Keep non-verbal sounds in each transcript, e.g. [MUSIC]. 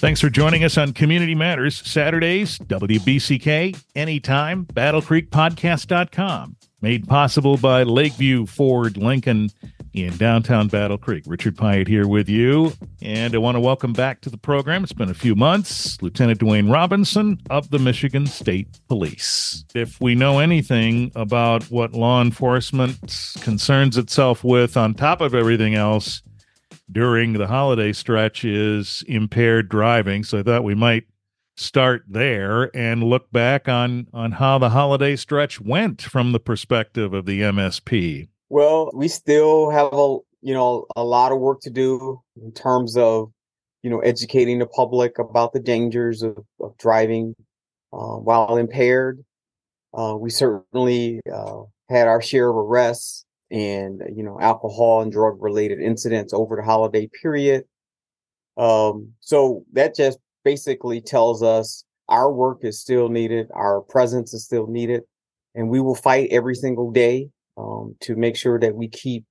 Thanks for joining us on Community Matters, Saturdays, WBCK, anytime, battlecreekpodcast.com. Made possible by Lakeview Ford Lincoln in downtown Battle Creek. Richard Piet here with you. And I want to welcome back to the program. It's been a few months. Lieutenant Duwayne Robinson of the Michigan State Police. If we know anything about what law enforcement concerns itself with on top of everything else, during the holiday stretch is impaired driving. So I thought we might start there and look back on on how the holiday stretch went from the perspective of the MSP. Well, we still have a you know a lot of work to do in terms of you know educating the public about the dangers of, of driving uh, while impaired. Uh, we certainly uh, had our share of arrests and you know alcohol and drug related incidents over the holiday period. Um, so that just basically tells us our work is still needed our presence is still needed and we will fight every single day um, to make sure that we keep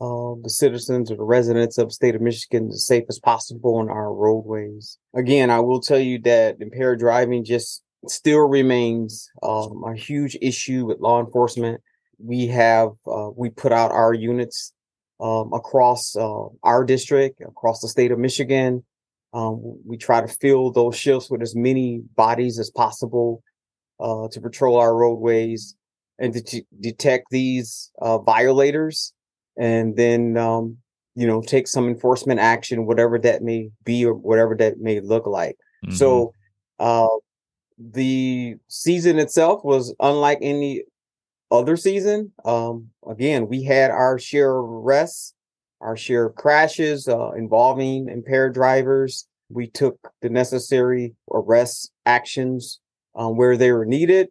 uh, the citizens or the residents of the state of michigan as safe as possible on our roadways. Again i will tell you that impaired driving just still remains um, a huge issue with law enforcement we have uh, we put out our units um, across uh, our district, across the state of Michigan. Um, we try to fill those shifts with as many bodies as possible uh, to patrol our roadways and to t- detect these uh, violators, and then um, you know take some enforcement action, whatever that may be or whatever that may look like. Mm-hmm. So uh, the season itself was unlike any other season, um, again, we had our share of arrests, our share of crashes uh, involving impaired drivers. We took the necessary arrest actions um, where they were needed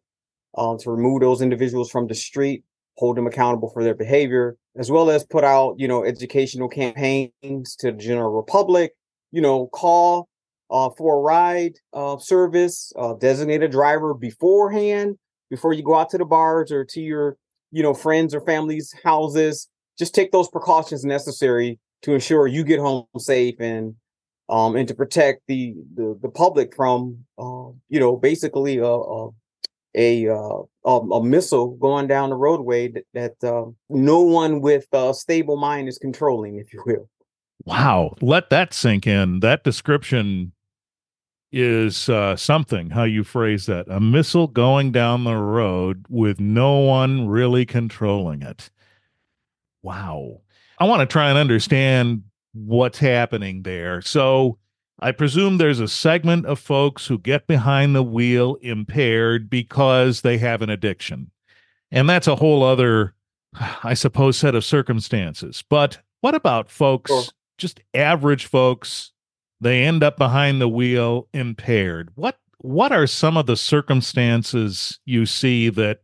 uh, to remove those individuals from the street, hold them accountable for their behavior, as well as put out, you know, educational campaigns to the general public. You know, call uh, for a ride uh, service, uh, designate a driver beforehand before you go out to the bars or to your you know friends or family's houses just take those precautions necessary to ensure you get home safe and um and to protect the the, the public from uh, you know basically a a, uh, a, a missile going down the roadway that, that uh, no one with a stable mind is controlling if you will. Wow. Let that sink in. That description is uh, something how you phrase that a missile going down the road with no one really controlling it. Wow. I want to try and understand what's happening there. So i presume there's a segment of folks who get behind the wheel impaired because they have an addiction. And that's a whole other i suppose set of circumstances. But what about folks sure. just average folks they end up behind the wheel impaired. What what are some of the circumstances you see that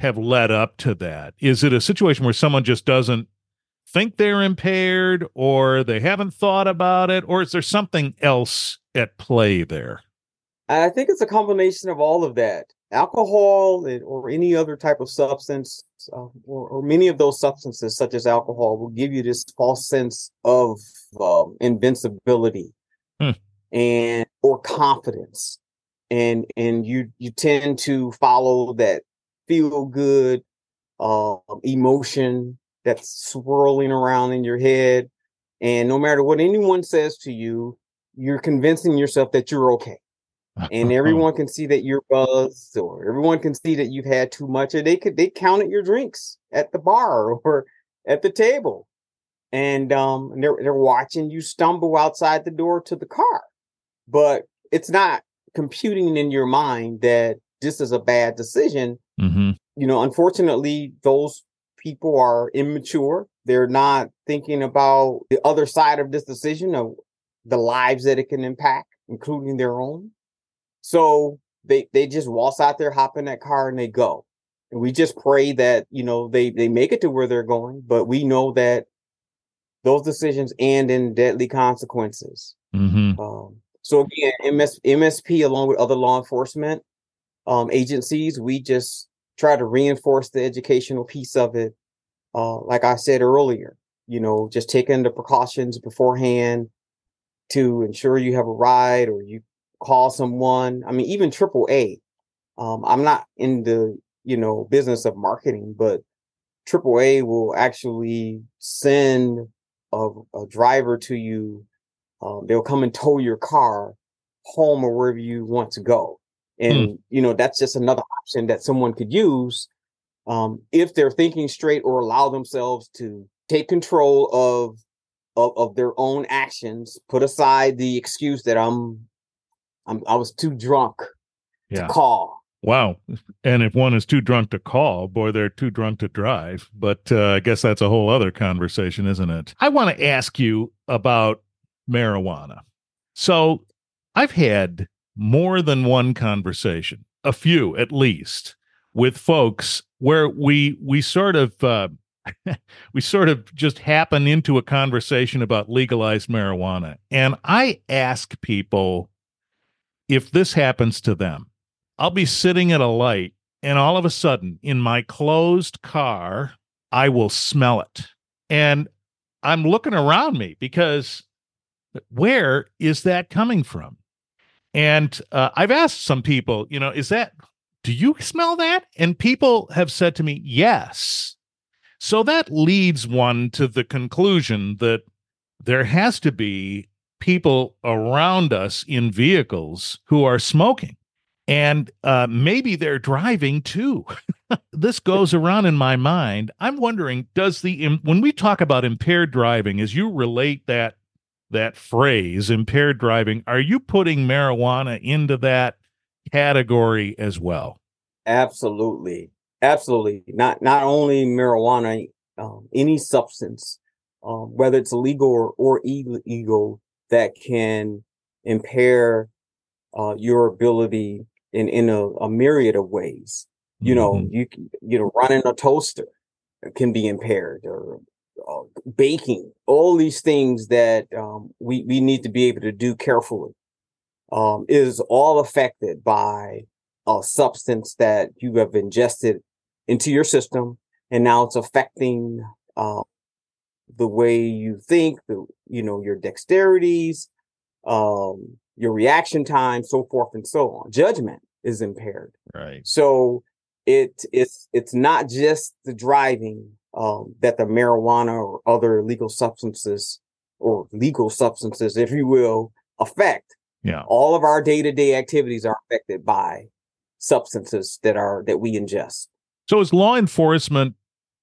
have led up to that? Is it a situation where someone just doesn't think they're impaired or they haven't thought about it or is there something else at play there? I think it's a combination of all of that. Alcohol or any other type of substance, uh, or, or, many of those substances, such as alcohol, will give you this false sense of um, invincibility hmm. and or confidence. And and you you tend to follow that feel good uh, emotion that's swirling around in your head. And no matter what anyone says to you you're convincing yourself that you're okay. And [LAUGHS] everyone can see that you're buzzed or everyone can see that you've had too much or they could they counted your drinks at the bar [LAUGHS] or at the table and um they're they're watching you stumble outside the door to the car. But it's not computing in your mind that this is a bad decision. Mm-hmm. You know, unfortunately, those people are immature. They're not thinking about the other side of this decision of the lives that it can impact, including their own. So they they just waltz out there, hop in that car, and they go. And we just pray that you know they they make it to where they're going. But we know that those decisions end in deadly consequences. Mm-hmm. Um, so again, MS, MSP along with other law enforcement um, agencies, we just try to reinforce the educational piece of it. Uh, like I said earlier, you know, just taking the precautions beforehand, to ensure you have a ride or you call someone. I mean, even AAA. Um, I'm not in the you know business of marketing, but AAA will actually send a, a driver to you. Um, they'll come and tow your car home or wherever you want to go. And, hmm. you know, that's just another option that someone could use um, if they're thinking straight or allow themselves to take control of, of, of their own actions, put aside the excuse that I'm, I'm I was too drunk yeah. to call. Wow. And if one is too drunk to call, boy, they're too drunk to drive. But uh, I guess that's a whole other conversation, isn't it? I want to ask you about marijuana. So I've had more than one conversation, a few at least, with folks where we we sort of uh, [LAUGHS] we sort of just happen into a conversation about legalized marijuana, and I ask people if this happens to them. I'll be sitting at a light, and all of a sudden, in my closed car, I will smell it, and I'm looking around me because where is that coming from? And uh, I've asked some people, you know, is that, do you smell that? And people have said to me, yes. So that leads one to the conclusion that there has to be people around us in vehicles who are smoking. And uh, maybe they're driving too. [LAUGHS] this goes around in my mind. I'm wondering, does the, when we talk about impaired driving, as you relate that that phrase impaired driving are you putting marijuana into that category as well absolutely absolutely not not only marijuana um, any substance um, whether it's legal or, or illegal that can impair uh, your ability in in a, a myriad of ways you know mm-hmm. you you know running a toaster can be impaired or uh, baking, all these things that um, we we need to be able to do carefully, um, is all affected by a substance that you have ingested into your system, and now it's affecting uh, the way you think, the you know your dexterities, um, your reaction time, so forth and so on. Judgment is impaired. Right. So it it's it's not just the driving um, that the marijuana or other legal substances or legal substances, if you will, affect. Yeah. All of our day to day activities are affected by substances that are that we ingest. So is law enforcement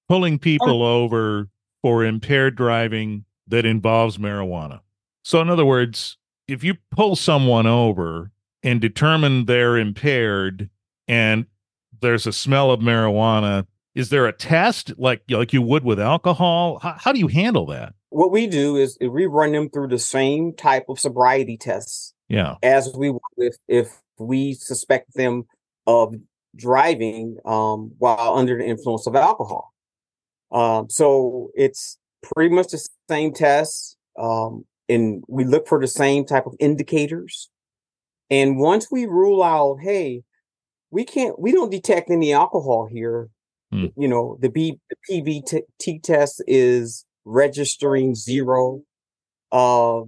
pulling people over for impaired driving that involves marijuana? So in other words, if you pull someone over and determine they're impaired and there's a smell of marijuana is there a test like like you would with alcohol? How, how do you handle that? What we do is we run them through the same type of sobriety tests yeah. as we would if if we suspect them of driving um, while under the influence of alcohol. Um, so it's pretty much the same tests um, and we look for the same type of indicators and once we rule out hey we can't we don't detect any alcohol here Mm. You know, the B the PBT test is registering zero. Uh,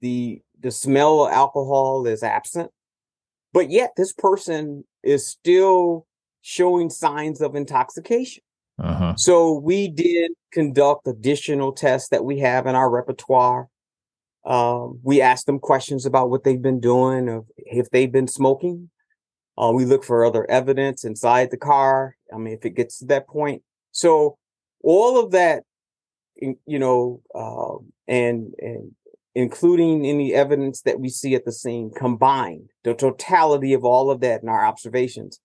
the the smell of alcohol is absent, but yet this person is still showing signs of intoxication. Uh-huh. So we did conduct additional tests that we have in our repertoire. Um, we ask them questions about what they've been doing, of if they've been smoking, uh, we look for other evidence inside the car. I mean, if it gets to that point. So all of that, you know, uh, and and including any evidence that we see at the scene combined, the totality of all of that in our observations,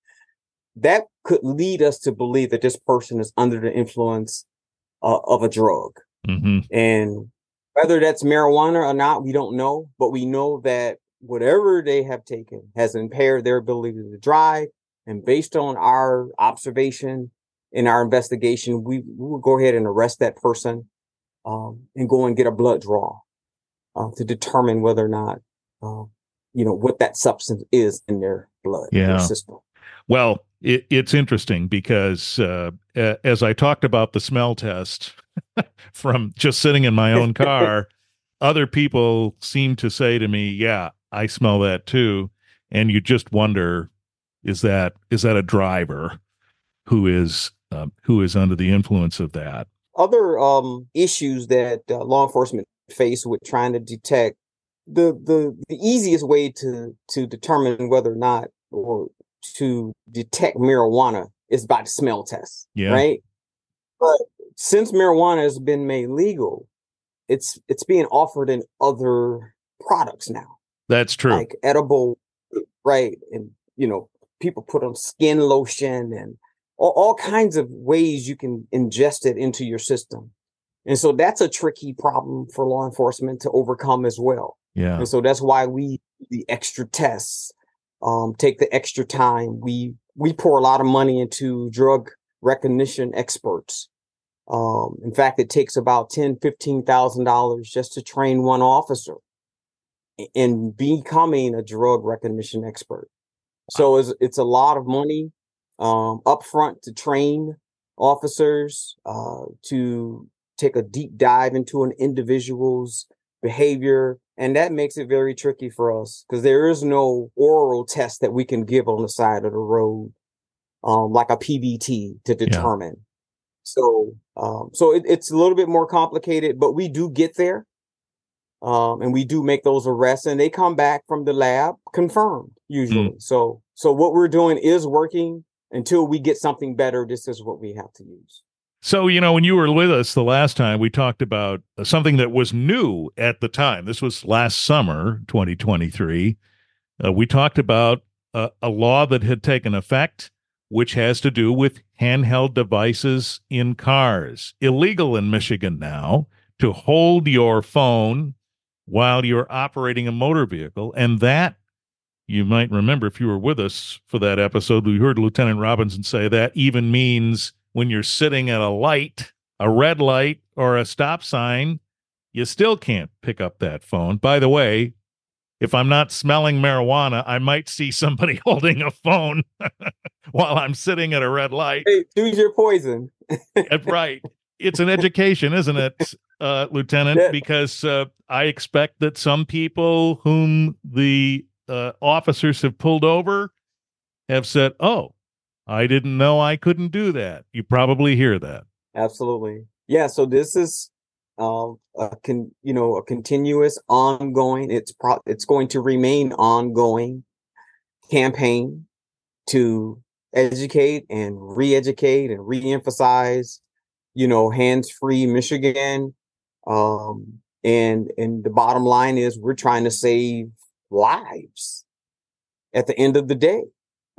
that could lead us to believe that this person is under the influence uh, of a drug. Mm-hmm. And whether that's marijuana or not, we don't know, but we know that whatever they have taken has impaired their ability to drive. And based on our observation in our investigation, we, we will go ahead and arrest that person um, and go and get a blood draw uh, to determine whether or not, uh, you know, what that substance is in their blood yeah. their system. Well, it, it's interesting because uh, as I talked about the smell test [LAUGHS] from just sitting in my own [LAUGHS] car, other people seem to say to me, "Yeah, I smell that too," and you just wonder, is that is that a driver who is um, who is under the influence of that? Other um, issues that uh, law enforcement face with trying to detect the the the easiest way to to determine whether or not or to detect marijuana is by the smell test. Yeah. Right. But since marijuana has been made legal, it's it's being offered in other products now. That's true. Like edible, right? And you know, people put on skin lotion and all, all kinds of ways you can ingest it into your system. And so that's a tricky problem for law enforcement to overcome as well. Yeah. And so that's why we the extra tests, um, take the extra time. We we pour a lot of money into drug recognition experts. Um, in fact, it takes about ten, fifteen thousand dollars just to train one officer in becoming a drug recognition expert. So it's it's a lot of money um, upfront to train officers uh, to take a deep dive into an individual's behavior, and that makes it very tricky for us because there is no oral test that we can give on the side of the road, um, like a PBT to determine. So, um, so it, it's a little bit more complicated, but we do get there, um, and we do make those arrests, and they come back from the lab confirmed usually. Mm. So, so what we're doing is working. Until we get something better, this is what we have to use. So, you know, when you were with us the last time, we talked about something that was new at the time. This was last summer, 2023. Uh, we talked about uh, a law that had taken effect, which has to do with handheld devices in cars. Illegal in Michigan now to hold your phone while you're operating a motor vehicle. And that, you might remember if you were with us for that episode, we heard Lieutenant Robinson say that even means when you're sitting at a light, a red light, or a stop sign, you still can't pick up that phone. By the way, if I'm not smelling marijuana, I might see somebody [LAUGHS] holding a phone [LAUGHS] while I'm sitting at a red light. Hey, choose your poison. right. It's an education, isn't it, uh, Lieutenant? Yeah. Because uh, I expect that some people whom the uh, officers have pulled over have said, oh, I didn't know I couldn't do that. You probably hear that. Absolutely. Yeah. So this is, uh, a con, you know, a continuous, ongoing. It's pro. It's going to remain ongoing campaign to educate and re-educate and re-emphasize. You know, hands-free Michigan. Um, and and the bottom line is we're trying to save lives at the end of the day.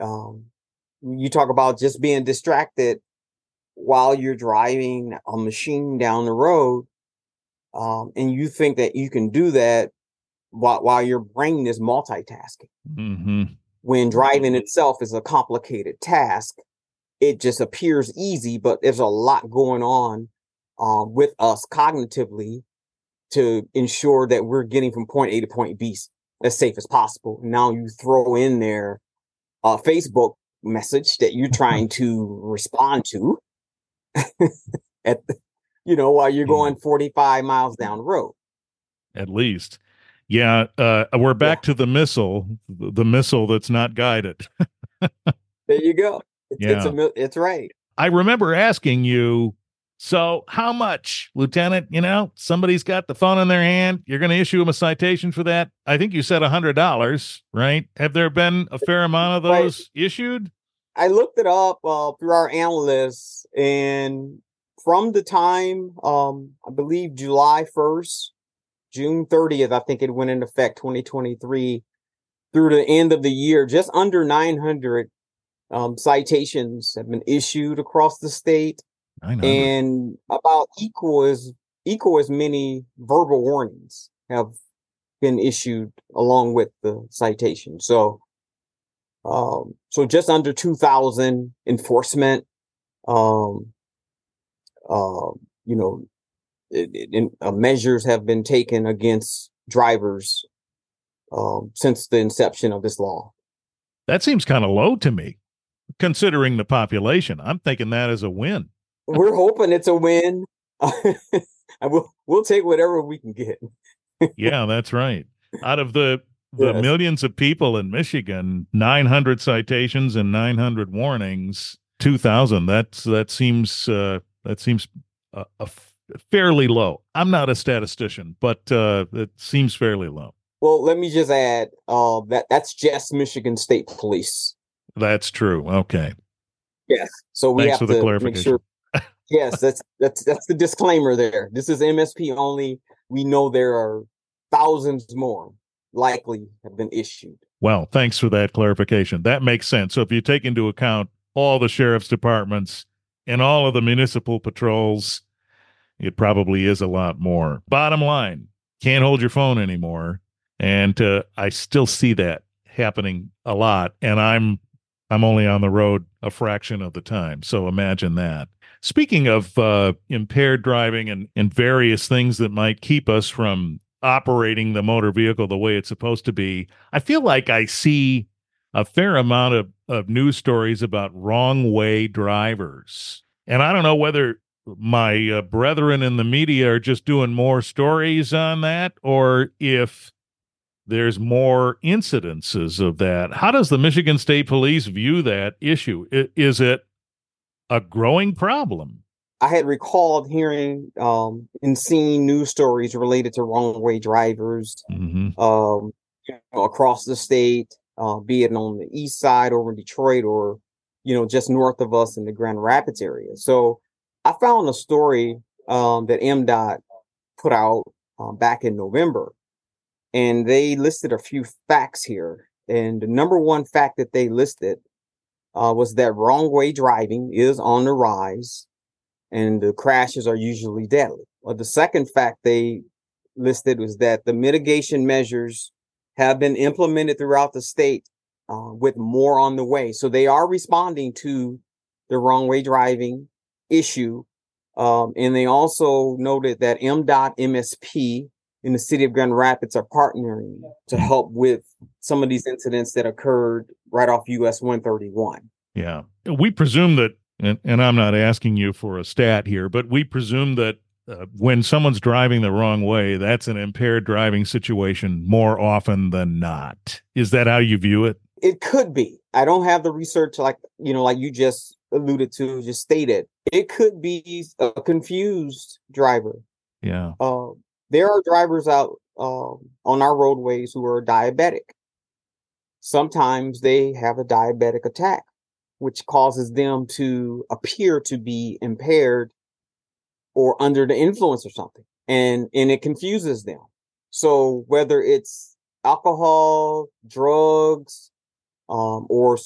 Um, you talk about just being distracted while you're driving a machine down the road um, and you think that you can do that while, while your brain is multitasking mm-hmm. when driving itself is a complicated task it just appears easy but there's a lot going on um, with us cognitively to ensure that we're getting from point a to point b as safe as possible now you throw in there a facebook message that you're trying to [LAUGHS] respond to [LAUGHS] at you know while you're going 45 miles down the road. At least. Yeah uh we're back yeah. to the missile the missile that's not guided. There you go. It's, yeah. it's, a, it's right. I remember asking you so how much lieutenant you know somebody's got the phone in their hand you're going to issue them a citation for that? I think you said a hundred dollars right? Have there been a fair amount of those right. issued? I looked it up uh, through our analysts, and from the time, um, I believe July 1st, June 30th, I think it went into effect 2023 through the end of the year, just under 900 um, citations have been issued across the state, and about equal as equal as many verbal warnings have been issued along with the citation. So um, so just under 2000 enforcement, um, uh, you know, it, it, uh, measures have been taken against drivers um, since the inception of this law. That seems kind of low to me, considering the population. I'm thinking that is a win. We're hoping it's a win. [LAUGHS] we'll we'll take whatever we can get. yeah, that's right. Out of the [LAUGHS] the Yes. millions of people in Michigan, 900 citations and 900 warnings, 2000. That's that seems uh, that seems uh, a f- fairly low. I'm not a statistician, but uh, it seems fairly low. Well, let me just add uh, that that's just Michigan State Police. That's true. Okay. Yes. So we Thanks have to make sure. [LAUGHS] yes, that's that's that's the disclaimer there. This is MSP only. We know there are thousands more likely have been issued. Well, thanks for that clarification. That makes sense. So if you take into account all the sheriff's departments and all of the municipal patrols, it probably is a lot more. Bottom line, can't hold your phone anymore, and uh, I still see that happening a lot. And I'm I'm only on the road a fraction of the time. So imagine that. Speaking of uh, impaired driving and, and various things that might keep us from operating the motor vehicle the way it's supposed to be, I feel like I see a fair amount of, of news stories about wrong way drivers. And I don't know whether my uh, brethren in the media are just doing more stories on that or if there's more incidences of that. How does the Michigan State Police view that issue? Is it a growing problem? I had recalled hearing um, and seeing news stories related to wrong way drivers Mm-hmm. um, you know, across the state, uh, be it on the east side over in Detroit or, you know, just north of us in the Grand Rapids area. So I found a story um, that MDOT put out um, back in November, and they listed a few facts here. And the number one fact that they listed uh, was that wrong way driving is on the rise, and the crashes are usually deadly. Well, the second fact they listed was that the mitigation measures have been implemented throughout the state uh, with more on the way. So they are responding to the wrong way driving issue. Um, and they also noted that MDOT MSP in the city of Grand Rapids are partnering to help with some of these incidents that occurred right off US 131. Yeah. We presume that, and, and I'm not asking you for a stat here, but we presume that uh, when someone's driving the wrong way, that's an impaired driving situation more often than not. Is that how you view it? It could be. I don't have the research like, you know, like you just alluded to, just stated. It could be a confused driver. Yeah. Uh, there are drivers out um, on our roadways who are diabetic. Sometimes they have a diabetic attack, which causes them to appear to be impaired or under the influence or something, and and it confuses them. So whether it's alcohol, drugs, um, or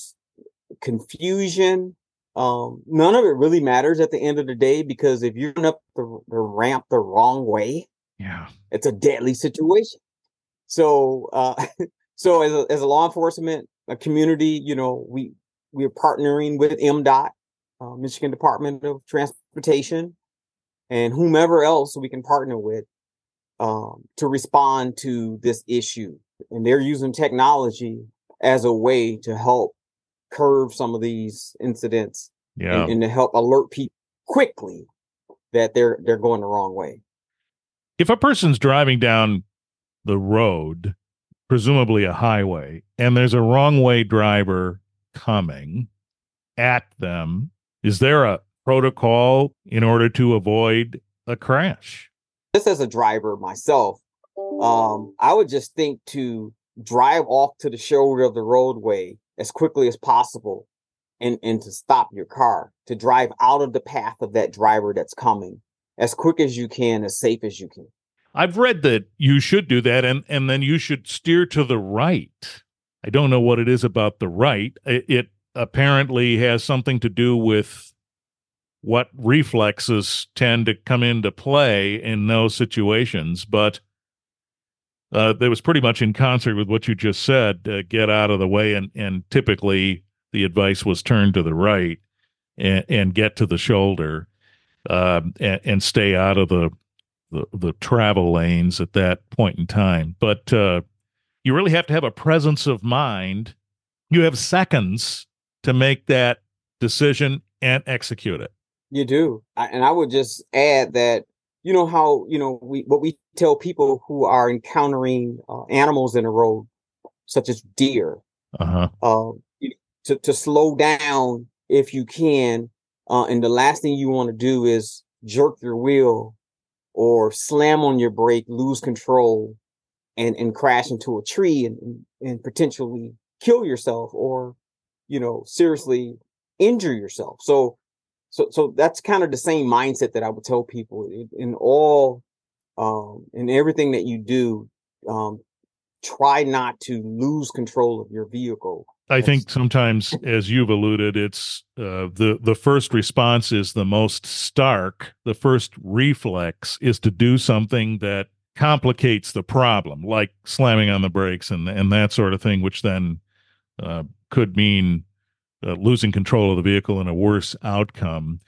confusion, um, none of it really matters at the end of the day because if you're up the, the ramp the wrong way, Yeah. it's a deadly situation. So, uh, [LAUGHS] so as a, as a law enforcement a community, you know, we we are partnering with MDOT, uh, Michigan Department of Transportation, and whomever else we can partner with um, to respond to this issue. And they're using technology as a way to help curb some of these incidents Yeah. and, and to help alert people quickly that they're they're going the wrong way. if a person's driving down the road, presumably a highway, and there's a wrong way driver coming at them, is there a protocol in order to avoid a crash? Just as a driver myself, um, I would just think to drive off to the shoulder of the roadway as quickly as possible and, and to stop your car, to drive out of the path of that driver that's coming as quick as you can, as safe as you can. I've read that you should do that and and then you should steer to the right. I don't know what it is about the right. It, it apparently has something to do with what reflexes tend to come into play in those situations, but uh, that was pretty much in concert with what you just said. Uh, get out of the way, and and typically the advice was turn to the right and, and get to the shoulder, um, and, and stay out of the the, the travel lanes at that point in time. But uh, you really have to have a presence of mind. You have seconds to make that decision and execute it. You do. I, and I would just add that you know how you know we what we tell people who are encountering uh, animals in the road, such as deer, Uh-huh. uh, to to slow down if you can, uh, and the last thing you want to do is jerk your wheel or slam on your brake, lose control, and and crash into a tree and and, and potentially kill yourself or you know seriously injure yourself. So so so that's kind of the same mindset that I would tell people in, all um in everything that you do um try not to lose control of your vehicle I think sometimes, [LAUGHS] as you've alluded, it's uh, the the first response is the most stark. The first reflex is to do something that complicates the problem, like slamming on the brakes and and that sort of thing, which then uh, could mean uh, losing control of the vehicle and a worse outcome.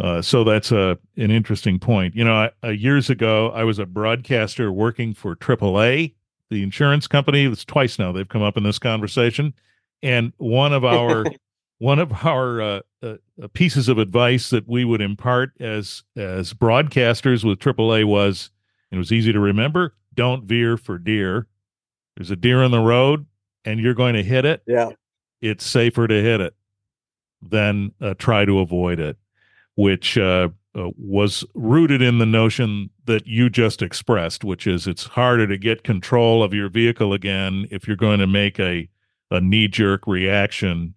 Uh, so that's a an interesting point. You know, I, uh, years ago, I was a broadcaster working for AAA, the insurance company. It's twice now they've come up in this conversation and one of our [LAUGHS] one of our uh, uh, pieces of advice that we would impart as as broadcasters with AAA was it was easy to remember don't veer for deer there's a deer in the road and you're going to hit it yeah it's safer to hit it than uh, try to avoid it which uh, uh, was rooted in the notion that you just expressed which is it's harder to get control of your vehicle again if you're going to make a a knee jerk reaction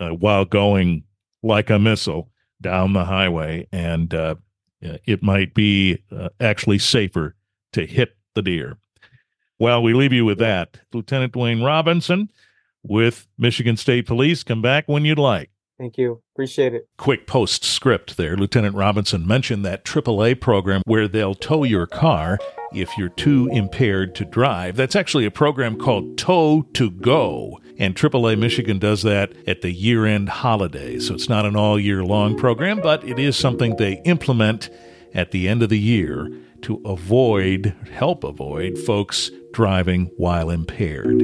uh, while going like a missile down the highway, and uh, it might be actually safer to hit the deer. Well, we leave you with that. Lieutenant Duwayne Robinson with Michigan State Police. Come back when you'd like. thank you appreciate it Quick postscript there. Lieutenant Robinson mentioned that AAA program where they'll tow your car if you're too impaired to drive. That's actually a program called Tow to Go. And AAA Michigan does that at the year end holiday. So it's not an all year long program, but it is something they implement at the end of the year to avoid, help avoid folks driving while impaired.